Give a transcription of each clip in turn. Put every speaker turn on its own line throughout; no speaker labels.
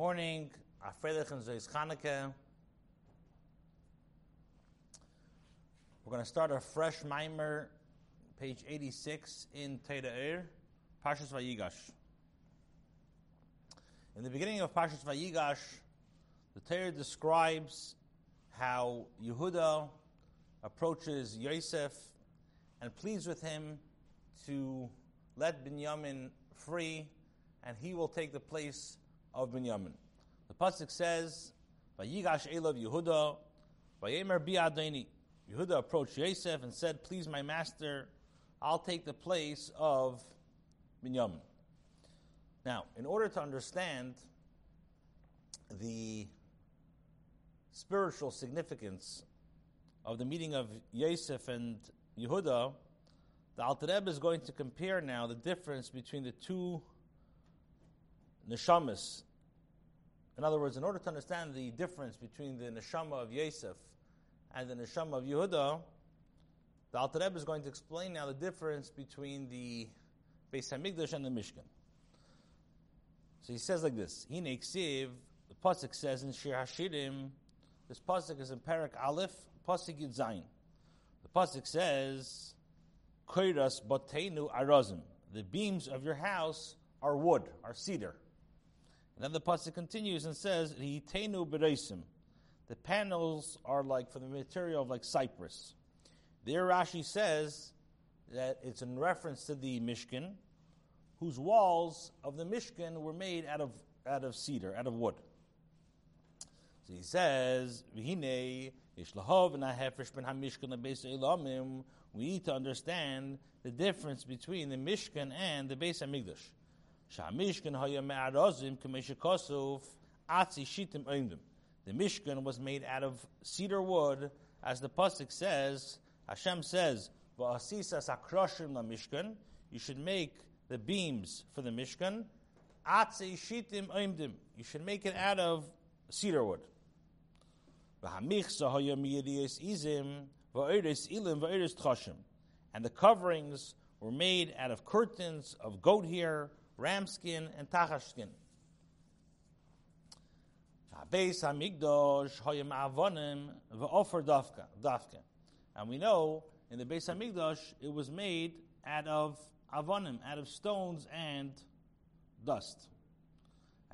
morning. Chanukah. We're going to start a fresh mimer, page 86 in Teda Er, Parshas Vayigash. In the beginning of Parshas Vayigash, the Torah describes how Yehuda approaches Yosef and pleads with him to let Binyamin free, and he will take the place of Binyamin. The pasuk says, "Vayigash Elav Yehuda, Vayemer Bi Adoni." Yehuda approached Yosef and said, "Please, my master, I'll take the place of Binyamin." Now, in order to understand the spiritual significance of the meeting of Yosef and Yehuda, the Alter Rebbe is going to compare now the difference between the two neshamas. In other words, in order to understand the difference between the neshama of Yosef and the neshama of Yehuda, the Alter Rebbe is going to explain now the difference between the Beis Hamikdash and the Mishkan. So he says like this: He neksiv. The pasuk says in Shir Hashirim. This pasuk is in Parak Aleph, pasuk Yud Zayin. The pasuk says, "Koiras botenu arazim." The beams of your house are wood, are cedar. And then the pasuk continues and says, "Hitenu bereisim." The panels are like from the material of like cypress. There, Rashi says that it's in reference to the Mishkan, whose walls of the Mishkan were made out of out of cedar, out of wood. So he says, "V'hinei ishlahov nahefresh ben hamishkan lebeis elamim." We need to understand the difference between the Mishkan and the Beis Hamikdash. Atzi shitim. The Mishkan was made out of cedar wood, as the pasuk says. Hashem says, "Va'asisa sakroshim la Mishkan." You should make the beams for the Mishkan. Atzi shitim. You should make it out of cedar wood. And the coverings were made out of curtains of goat hair, ram skin, and tachash skin. Avonim dafka dafka, and we know in the Beis Hamikdash it was made out of avonim, out of stones and dust.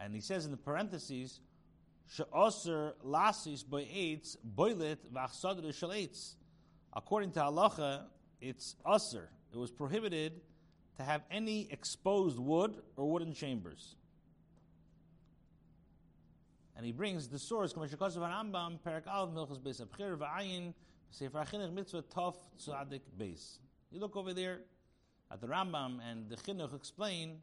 And he says in the parentheses, she'oser lasis bo'etz boilet v'achsadr shalates. According to halacha, it's usr. It was prohibited to have any exposed wood or wooden chambers. And he brings the source. You look over there at the Rambam, and the Chinuch explain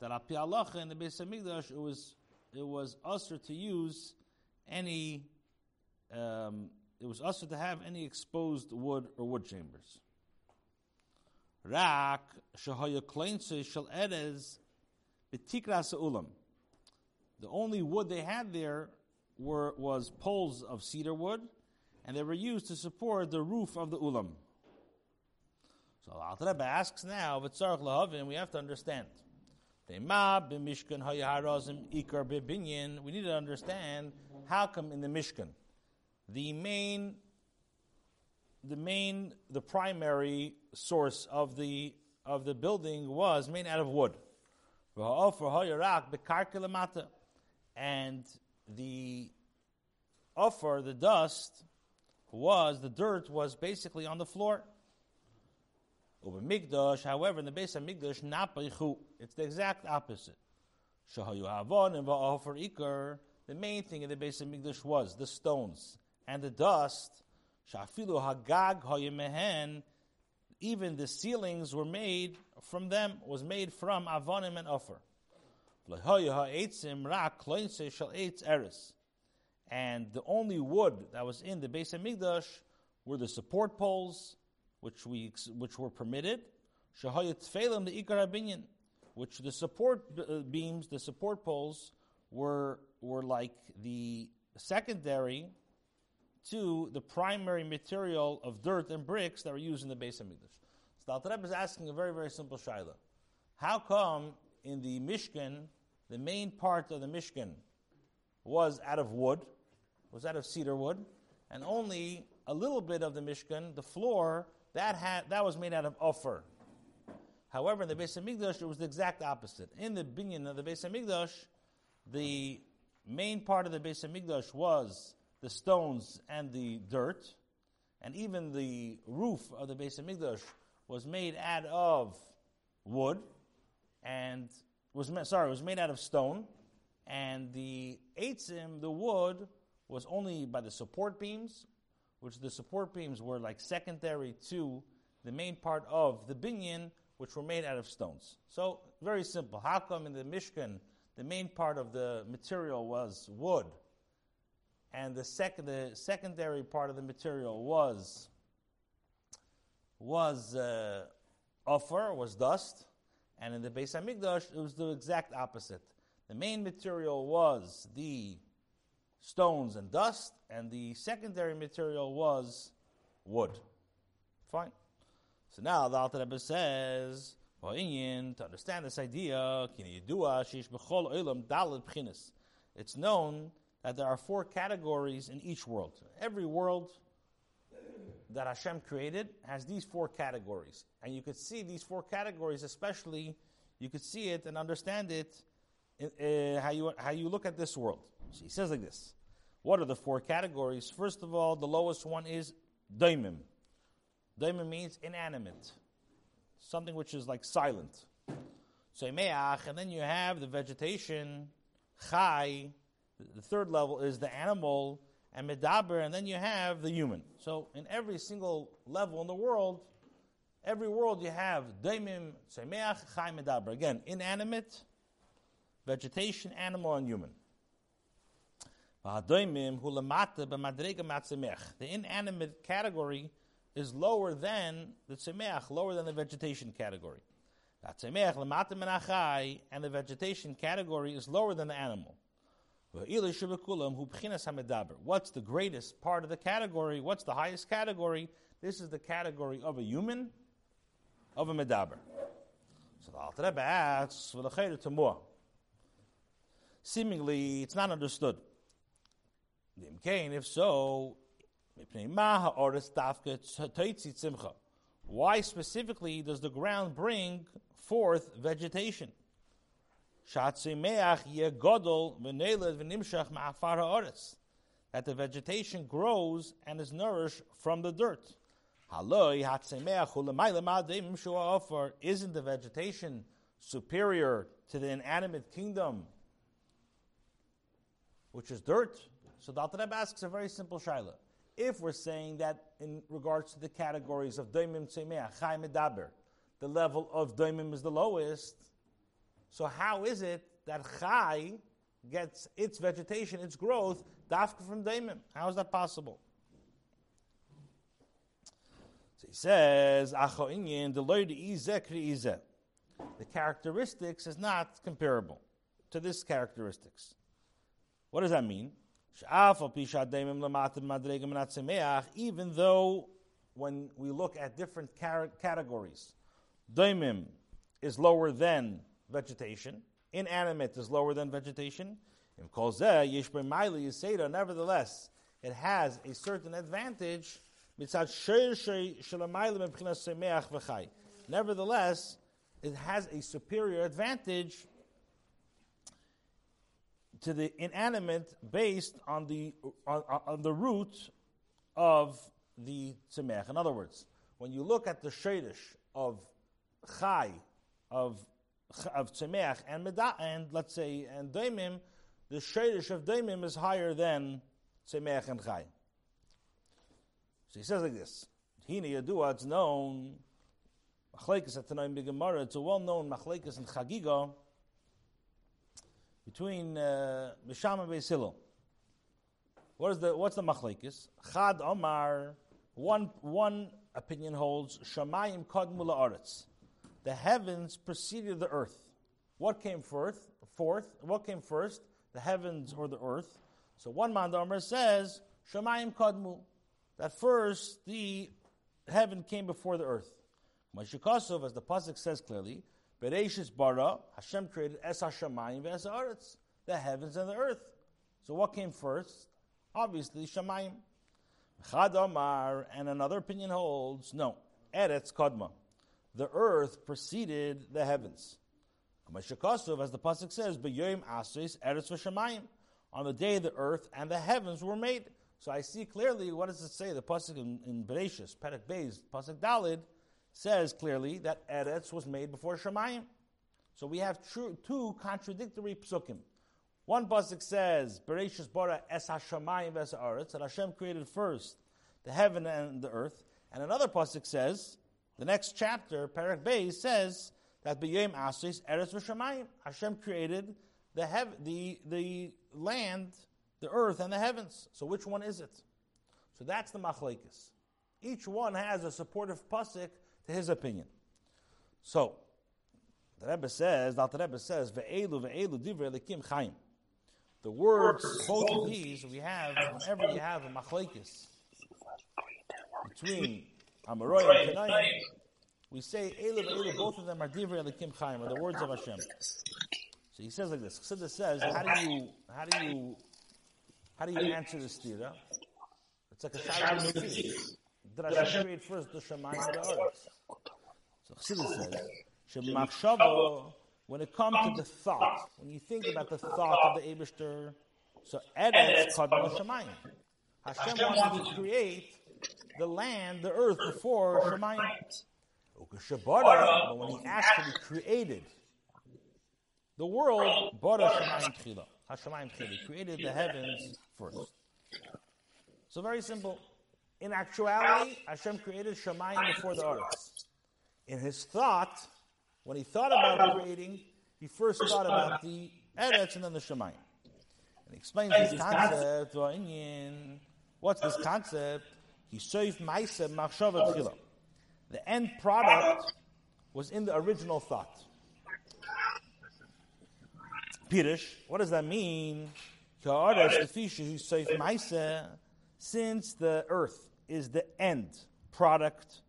that in the Beis HaMikdash, it was, it was usher to use any, um, it was usher to have any exposed wood or wood chambers. Rak, Betikras Ulam. The only wood they had there were, was poles of cedar wood, and they were used to support the roof of the ulam. So Rebbe asks now, "V'tzarich lahavin," we have to understand. We need to understand how come in the Mishkan, the main, the main, the primary source of the of the building was made out of wood and the offer, the dust, was the dirt was basically on the floor. However, in the Beis Hamikdash, it's the exact opposite. The main thing in the Beis Hamikdash was the stones and the dust. Shafilu hagag hayemehen. Even the ceilings were made from them. Was made from avonim and offer. And the only wood that was in the Beis Hamikdash were the support poles, which we which were permitted. the which the support uh, beams, the support poles, were were like the secondary to the primary material of dirt and bricks that were used in the Beis Hamikdash. So the Alter is asking a very very simple shaila: How come in the Mishkan, the main part of the Mishkan, was out of wood, was out of cedar wood, and only a little bit of the Mishkan, the floor, that had that was made out of offer. However, in the Beis Hamikdash, it was the exact opposite. In the binyan of the Beis Hamikdash, the main part of the Beis Hamikdash was the stones and the dirt, and even the roof of the Beis Hamikdash was made out of wood, and was sorry, was made out of stone, and the eitzim, the wood, was only by the support beams, which the support beams were like secondary to the main part of the binyan, which were made out of stones. So very simple. How come in the Mishkan the main part of the material was wood, and the second the secondary part of the material was was uh, offer, was dust, and in the Beis Hamikdash it was the exact opposite. The main material was the stones and dust, and the secondary material was wood. Fine. So now the Alter Rebbe says, to understand this idea, it's known that there are four categories in each world. Every world that Hashem created has these four categories. And you could see these four categories, especially, you could see it and understand it uh, how, you, how you look at this world. So he says like this What are the four categories? First of all, the lowest one is daimim. Daimim means inanimate, something which is like silent. So and then you have the vegetation, chai. The third level is the animal, and medaber, and then you have the human. So in every single level in the world, every world you have daimim, semeach, chai, medaber. Again, inanimate, vegetation, animal, and human. The inanimate category is lower than the tzemeach, lower than the vegetation category. And the vegetation category is lower than the animal. What's the greatest part of the category? What's the highest category? This is the category of a human, of a medaber. So the Alter Rebbe asks, seemingly it's not understood. If so, why specifically does the ground bring forth vegetation? That the vegetation grows and is nourished from the dirt. Isn't the vegetation superior to the inanimate kingdom which is dirt. So the asks a very simple shaila. If we're saying that in regards to the categories of daimim tzemeach, chai medaber, the level of daimim is the lowest, so how is it that chai gets its vegetation, its growth, dafka from daimim? How is that possible? So he says, the characteristics is not comparable to this characteristics. What does that mean? Even though when we look at different categories, daimim is lower than vegetation, inanimate is lower than vegetation. Nevertheless, it has a certain advantage. Nevertheless, it has a superior advantage to the inanimate based on the on, on the root of the tzemech. In other words, when you look at the shadish of chai, of of tzemech and meda, and let's say and daimim, the shadish of daimim is higher than tzemech and chai. So he says like this: Hina yadua, it's known. Machlekes at Tanaim Gemara. It's a well-known machlekes in Chagiga between uh, Misham and Beis Hillel. What is the what's the machlekes? Chad Omar. One one opinion holds Shamayim Kadmu La'aretz. The heavens preceded the earth. What came first? Fourth. What came first? The heavens or the earth. So one Mandomer says Shamayim Kadmu. That first the heaven came before the earth. Mashikasov, as the pasuk says clearly, Bereshis bara, Hashem created es hashamayim ve'es haaretz, the heavens and the earth. So what came first? Obviously, Shemayim. Chad and another opinion holds, no, Eretz Kodma. The earth preceded the heavens. As the Pasuk says. On the day the earth and the heavens were made. So I see clearly, what does it say? The Pasuk in, in Bereshis, Perek Beis, Pasuk Dalid, says clearly that Eretz was made before Shemayim. So we have two contradictory psukim. One pasuk says, "Bereshis bara es hashamayim ves that Hashem created first the heaven and the earth. And another pasuk says, the next chapter, Parak Beis, says that b'yem asis eretz v'shamayim. Hashem created the hev- the the land, the earth, and the heavens. So which one is it? So that's the machlekes. Each one has a supportive pasuk to his opinion. So the Rebbe says, the Rebbe says, ve'elu ve'elu divrei lekim chaim. The words, both of these, we have, whenever you have a machlekes between Amaroy and Kanayim, we say, Elu Elu, both of them are Divrei Elikim Chaim, are the words of Hashem. So he says like this. Chassidus says, how do you, how do you, how do you answer this stira? It's like a shayla Did Hashem create first the Shemayim and the earth? So Chassidus says, Shemachshava, when it comes to the thought, when you think about the thought of the Abishter, so Eretz Kadma Shemayim. Hashem wanted to create the land, the earth before Shemayim. But when he actually created the world, Bara Shemayim Tchila. Hashemayim Tchila. He created the heavens first. So very simple. In actuality, Hashem created Shemayim before the earth. In his thought, when he thought about creating, he first thought about the Eretz and then the Shemayim. And he explains this concept. What's this concept? He saved Maisa Machshava. The end product was in the original thought. Pirish, what does that mean? Since the earth is the end product,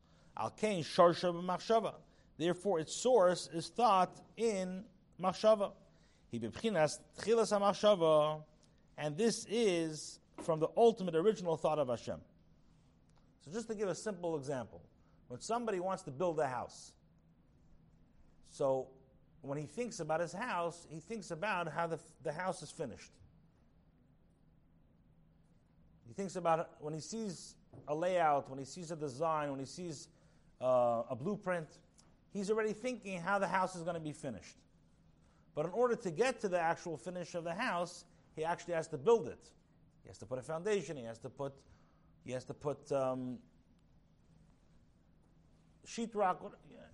therefore its source is thought in machshava. And this is from the ultimate original thought of Hashem. So just to give a simple example, when somebody wants to build a house, so when he thinks about his house, he thinks about how the, the house is finished. He thinks about when he sees a layout, when he sees a design, when he sees uh, a blueprint, he's already thinking how the house is going to be finished. But in order to get to the actual finish of the house, he actually has to build it. He has to put a foundation. He has to put he has to put um, sheetrock.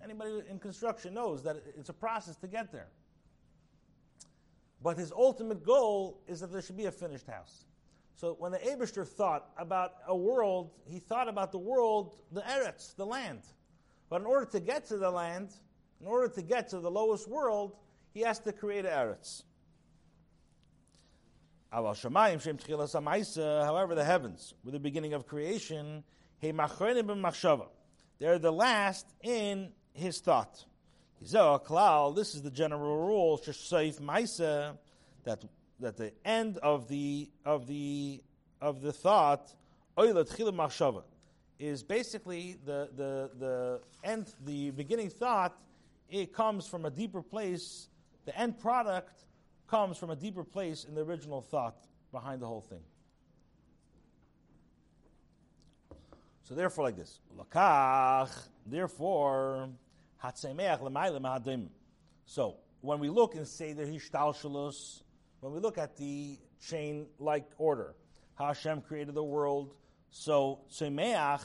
Anybody in construction knows that it's a process to get there. But his ultimate goal is that there should be a finished house. So when the Abishter thought about a world, he thought about the world, the Eretz, the land. But in order to get to the land, in order to get to the lowest world, he has to create Eretz. However, the heavens were the beginning of creation. They're the last in his thought. Oh, this is the general rule. That that the end of the of the of the thought is basically the the the end the beginning thought. It comes from a deeper place. The end product comes from a deeper place in the original thought behind the whole thing. So therefore, like this, lakach. Therefore, hatzemeach l'maylim hadim. So when we look say the hishtalshalus, when we look at the chain-like order, Hashem created the world. So tzemeach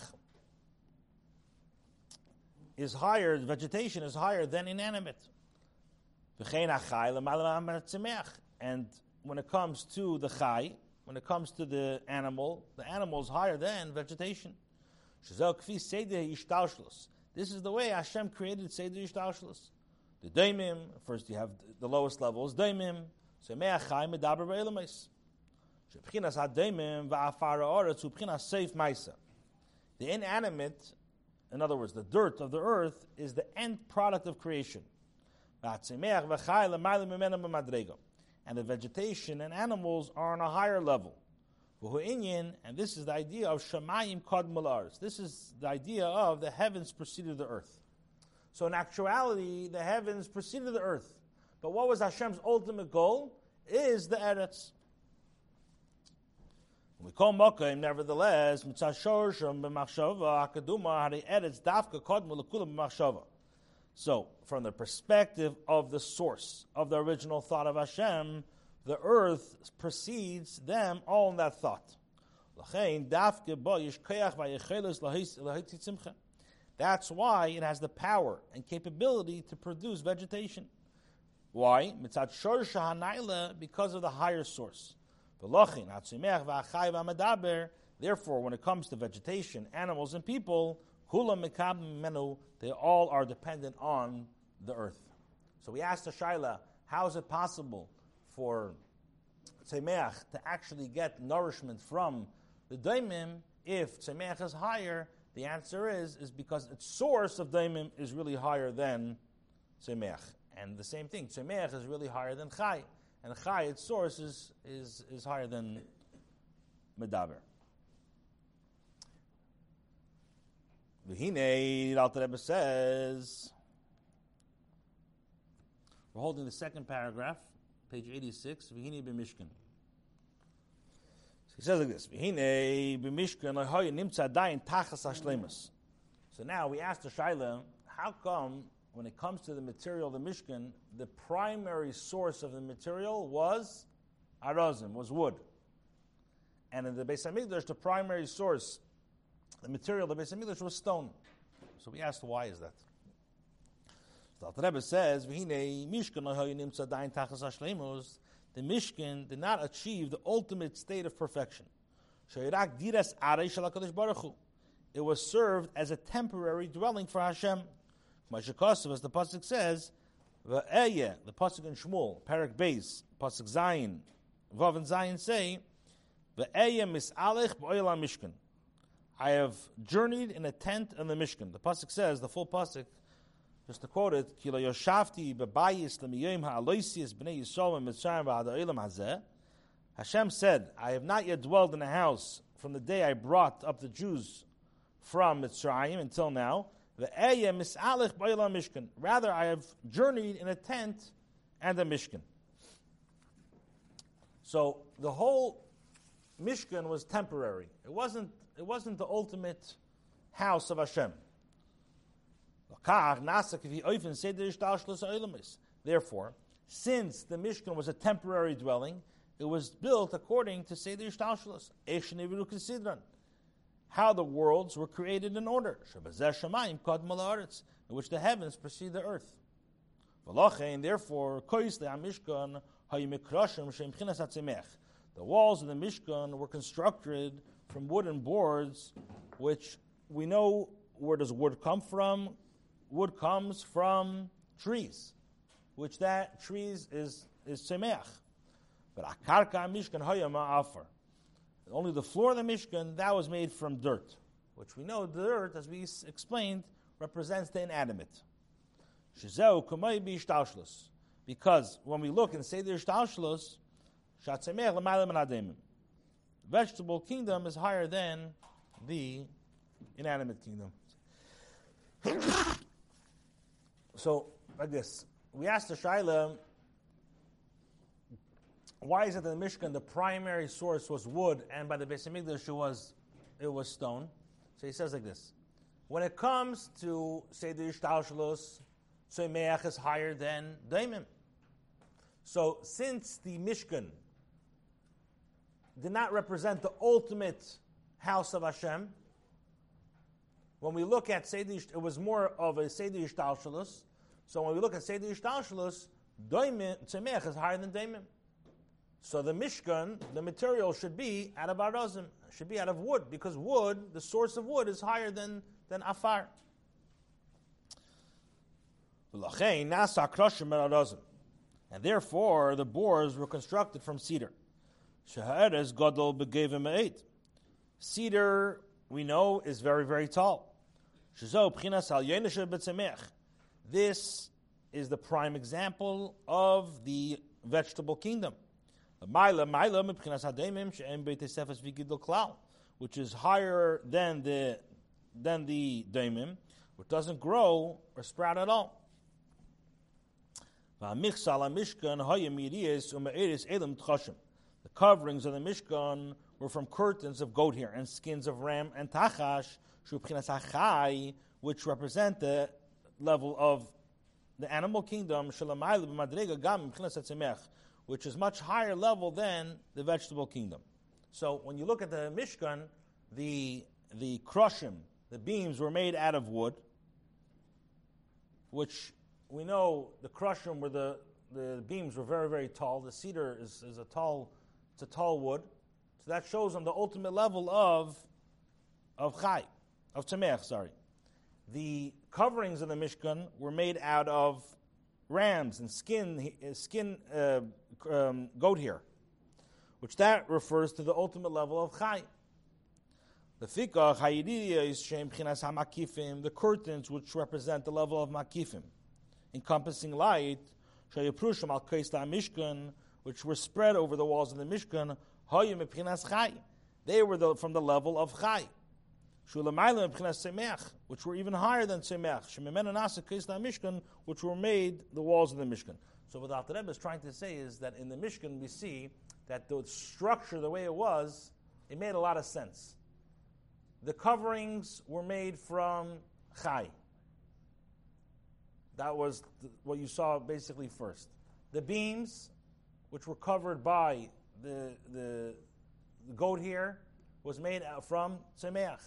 is higher. Vegetation is higher than inanimate. And when it comes to the chai, when it comes to the animal, the animal is higher than vegetation. This is the way Hashem created Seder Yishtalshlus. The daimim, first you have the lowest levels, daimim, semeach chai medaber be'elamis. Shebchinas ha-daimim va'afara oretz seif maisa. The inanimate, in other words, the dirt of the earth, is the end product of creation. And the vegetation and animals are on a higher level. And this is the idea of Shemayim Kod Malaris. This is the idea of the heavens preceded the earth. So in actuality, the heavens preceded the earth. But what was Hashem's ultimate goal? Is the Eretz. We call Mokaim, nevertheless, mitzashorsham b'machshava hakaduma hari eretz dafka kodmu lekulam b'machshava. So, from the perspective of the source of the original thought of Hashem, the earth precedes them all in that thought. That's why it has the power and capability to produce vegetation. Why? Because of the higher source. Therefore, when it comes to vegetation, animals, and people, they all are dependent on the earth. So we asked the Shaila, how is it possible for Tzemeach to actually get nourishment from the daimim if Tzemeach is higher? The answer is, is because its source of daimim is really higher than Tzemeach. And the same thing, Tzemeach is really higher than Chai. And Chai, its source, is, is, is higher than Medaber. V'hine, Alter Rebbe says, we're holding the second paragraph, page 86, V'hine b'mishkan. He says like this, V'hine b'mishkan lohoy nimtza dayin tachas hashlemus. So now we ask the Shaila, how come when it comes to the material the Mishkan, the primary source of the material was arazim, was wood. And in the Beis Hamikdash, the primary source, the material of the Beis Hamikdash was stone. So we asked, why is that? The Rebbe says, the Mishkan did not achieve the ultimate state of perfection. It was served as a temporary dwelling for Hashem. As the pasuk says, the pasuk in Shmuel, Parak Beis, pasuk Zayin, Vav and Zayin say, Ve'eya misalech mishkan. I have journeyed in a tent in the Mishkan. The pasuk says, the full pasuk, just to quote it, Kila Yoshafti bebayis lemiyim ha'aloisius b'nei Yisrael mitzrayim v'ada'ilam hazeh. Hashem said, I have not yet dwelled in a house from the day I brought up the Jews from Mitzrayim until now. Mishkin. Rather, I have journeyed in a tent and a mishkan. So the whole mishkan was temporary. It wasn't, it wasn't the ultimate house of Hashem. Therefore, since the Mishkan was a temporary dwelling, it was built according to Seder Ishtalshalos, how the worlds were created in order, in which the heavens precede the earth. And therefore, the walls of the Mishkan were constructed from wooden boards, which we know where does wood come from? Wood comes from trees, which that trees is is tzemeach. But akarka mishkan hayama afar. Only the floor of the Mishkan, that was made from dirt, which we know the dirt, as we explained, represents the inanimate. Because when we look and say the ishtalshlos, vegetable kingdom is higher than the inanimate kingdom. so, like this, we asked the Shaila, why is it that the Mishkan, the primary source was wood, and by the Beis Hamikdash it was, it was stone? So he says like this: When it comes to say the Ishtalshalos, Tzemeach is higher than Daimim. So since the Mishkan did not represent the ultimate house of Hashem, when we look at Seder, it was more of a Seder Ishtalshalos. So when we look at Seder Ishtalshalos, Tzemeach is higher than Daimim. So the Mishkan, the material should be out of Arazim, should be out of wood, because wood, the source of wood, is higher than, than Afar. And therefore, the boars were constructed from cedar. Cedar, we know, is very, very tall. This is the prime example of the vegetable kingdom. Which is higher than the than the daimim, which doesn't grow or sprout at all. Coverings of the Mishkan were from curtains of goat hair and skins of ram and tachash, which represent the level of the animal kingdom, which is much higher level than the vegetable kingdom. So when you look at the Mishkan, the the krushim, the beams were made out of wood, which we know the krushim were the, the beams were very, very tall. The cedar is, is a tall, it's a tall wood. So that shows on the ultimate level of of chai, of tzemech, sorry. The coverings of the Mishkan were made out of rams and skin, skin uh, um, goat hair, which that refers to the ultimate level of chai. The fikah chayiriya is shem chinas hamakifim, the curtains which represent the level of makifim, encompassing light, shayaprushim al mishkan, which were spread over the walls of the mishkan, chai. They were the, from the level of chai which were even higher than Semech, Mishkan, which were made the walls of the Mishkan. So what the Rebbe is trying to say is that in the Mishkan we see that the structure, the way it was, it made a lot of sense. The coverings were made from Chai. That was the, what you saw basically first. The beams, which were covered by the, the, the goat hair, was made from Tzemeach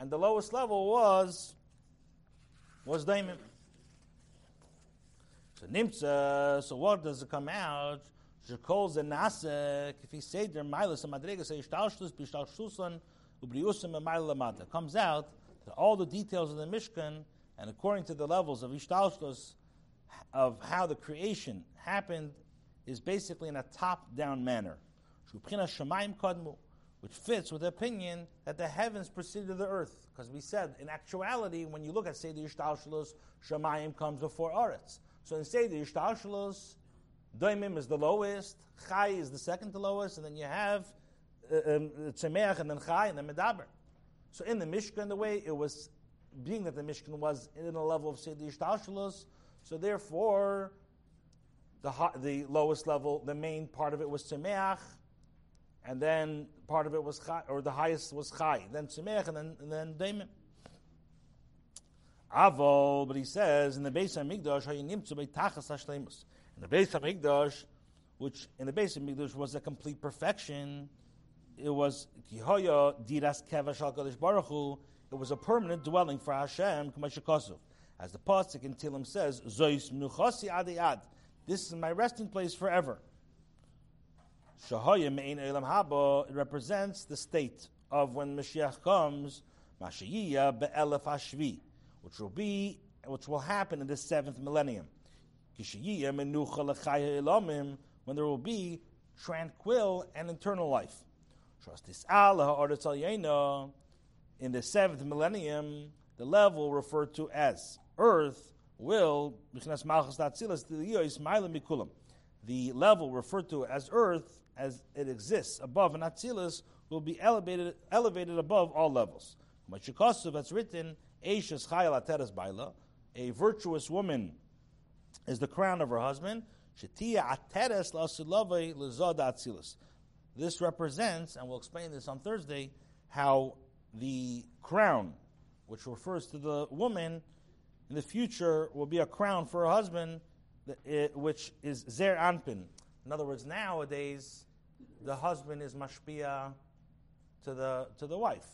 and the lowest level was was daimim. So nimtza. So what does it come out? Shekol zenasek. If he said der milas madrega say shtalshtus b'shtalshtusan ubriusim emayla lamata. Comes out that all the details of the Mishkan and according to the levels of ishtalshtus of how the creation happened is basically in a top-down manner. Which fits with the opinion that the heavens preceded the earth. Because we said, in actuality, when you look at Seder Yishtalshalos, Shemayim comes before Aretz. So in Seder Yishtalshalos, Daimim is the lowest, Chai is the second to lowest, and then you have uh, um, and then Chai, and then Medaber. So in the Mishkan, the way it was, being that the Mishkan was in a level of Seder Yishtalshalos, so therefore, the, the lowest level, the main part of it was Tzemeach, and then part of it was chai, or the highest was chai, then tzimech, and then and then daimim. Avol, but he says in the base of hashleimus. In the Beis Hamikdash, which in the Beis Hamikdash was a complete perfection, it was kihoya diras kevash al baruch Hu. It was a permanent dwelling for Hashem. As the pasuk in Tilim says, zois Adi ad This is my resting place forever. Shahaya Mein Elam Haba, represents the state of when Mashiach comes, Mashiach Be'elef Hashvi, which will be, which will happen in the seventh millennium. When there will be tranquil and eternal life. In the seventh millennium, the level referred to as earth will, the level referred to as earth as it exists above an Atzilus will be elevated, elevated above all levels. That's written, a virtuous woman is the crown of her husband. This represents, and we'll explain this on Thursday, how the crown, which refers to the woman, in the future will be a crown for her husband, which is Zer Anpin. In other words, nowadays, the husband is mashpia to the to the wife.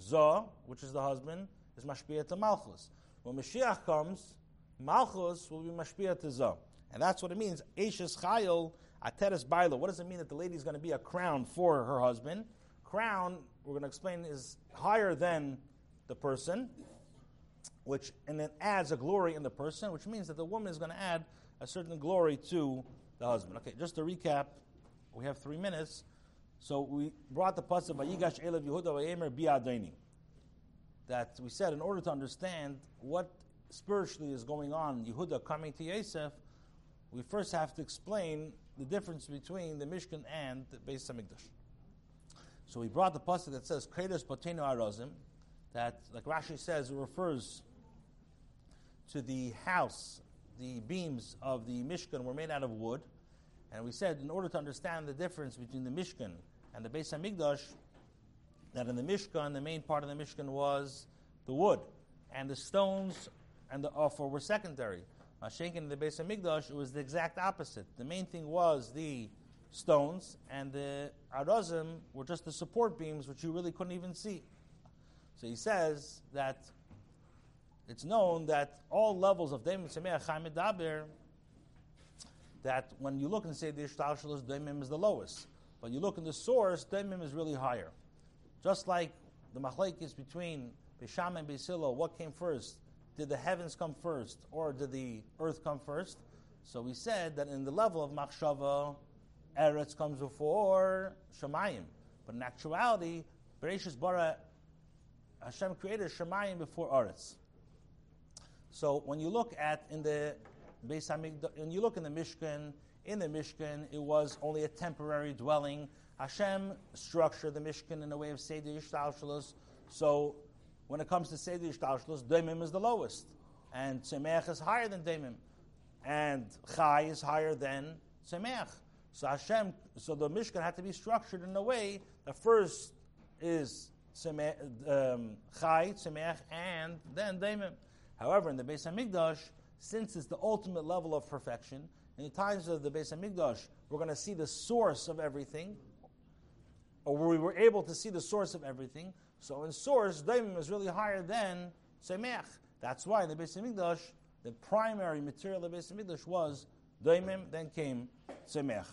Zoh, which is the husband, is mashpia to Malchus. When Mashiach comes, Malchus will be mashpia to Zoh. And that's what it means. Ashes Chayil Ateres Baila. What does it mean that the lady is going to be a crown for her husband? Crown, we're going to explain, is higher than the person, which and it adds a glory in the person, which means that the woman is going to add a certain glory to the husband. Okay, just to recap we have three minutes. So we brought the pasuk Vayigash Elav Yehuda Vayemer Bi'adaini. That we said in order to understand what spiritually is going on, Yehuda coming to Yosef, we first have to explain the difference between the Mishkan and the Beis Hamikdash. So we brought the pasuk that says "Kredos Potenu Arozim," that, like Rashi says, it refers to the house. The beams of the Mishkan were made out of wood, and we said in order to understand the difference between the Mishkan and the Beis Hamikdash, that in the Mishkan, the main part of the Mishkan was the wood, and the stones and the offer were secondary. Mashenkin in the Beis Hamikdash, it was the exact opposite. The main thing was the stones, and the arazim were just the support beams, which you really couldn't even see. So he says that it's known that all levels of Daimim Semeach Chaim Daber, that when you look and say the Ishtalshalos, Daimim is the lowest. But you look in the source, Daimim is really higher. Just like the machlaik is between Bisham and Beis Hillel, what came first? Did the heavens come first, or did the earth come first? So we said that in the level of Machshava, Eretz comes before Shemayim. But in actuality, Bereshis Bara, Hashem created Shemayim before Eretz. So when you look at in the Beis when you look in the Mishkan, in the Mishkan, it was only a temporary dwelling. Hashem structured the Mishkan in a way of Seder Yishtalshalos. So when it comes to Seder Yishtalshalos, Daimim is the lowest. And Tzemeach is higher than Daimim. And Chai is higher than Tzemeach. So Hashem, so the Mishkan had to be structured in a way that first is um, Chai, Tzemeach, and then Daimim. However, in the Beis Hamikdash, since it's the ultimate level of perfection, in the times of the Beis Hamikdash, we're going to see the source of everything, or we were able to see the source of everything. So in source, Daimim is really higher than Tzemeach. That's why in the Beis Hamikdash, the primary material of the Beis Hamikdash was Daimim, then came Tzemeach.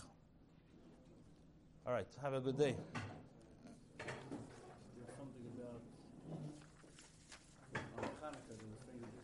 All right, have a good day.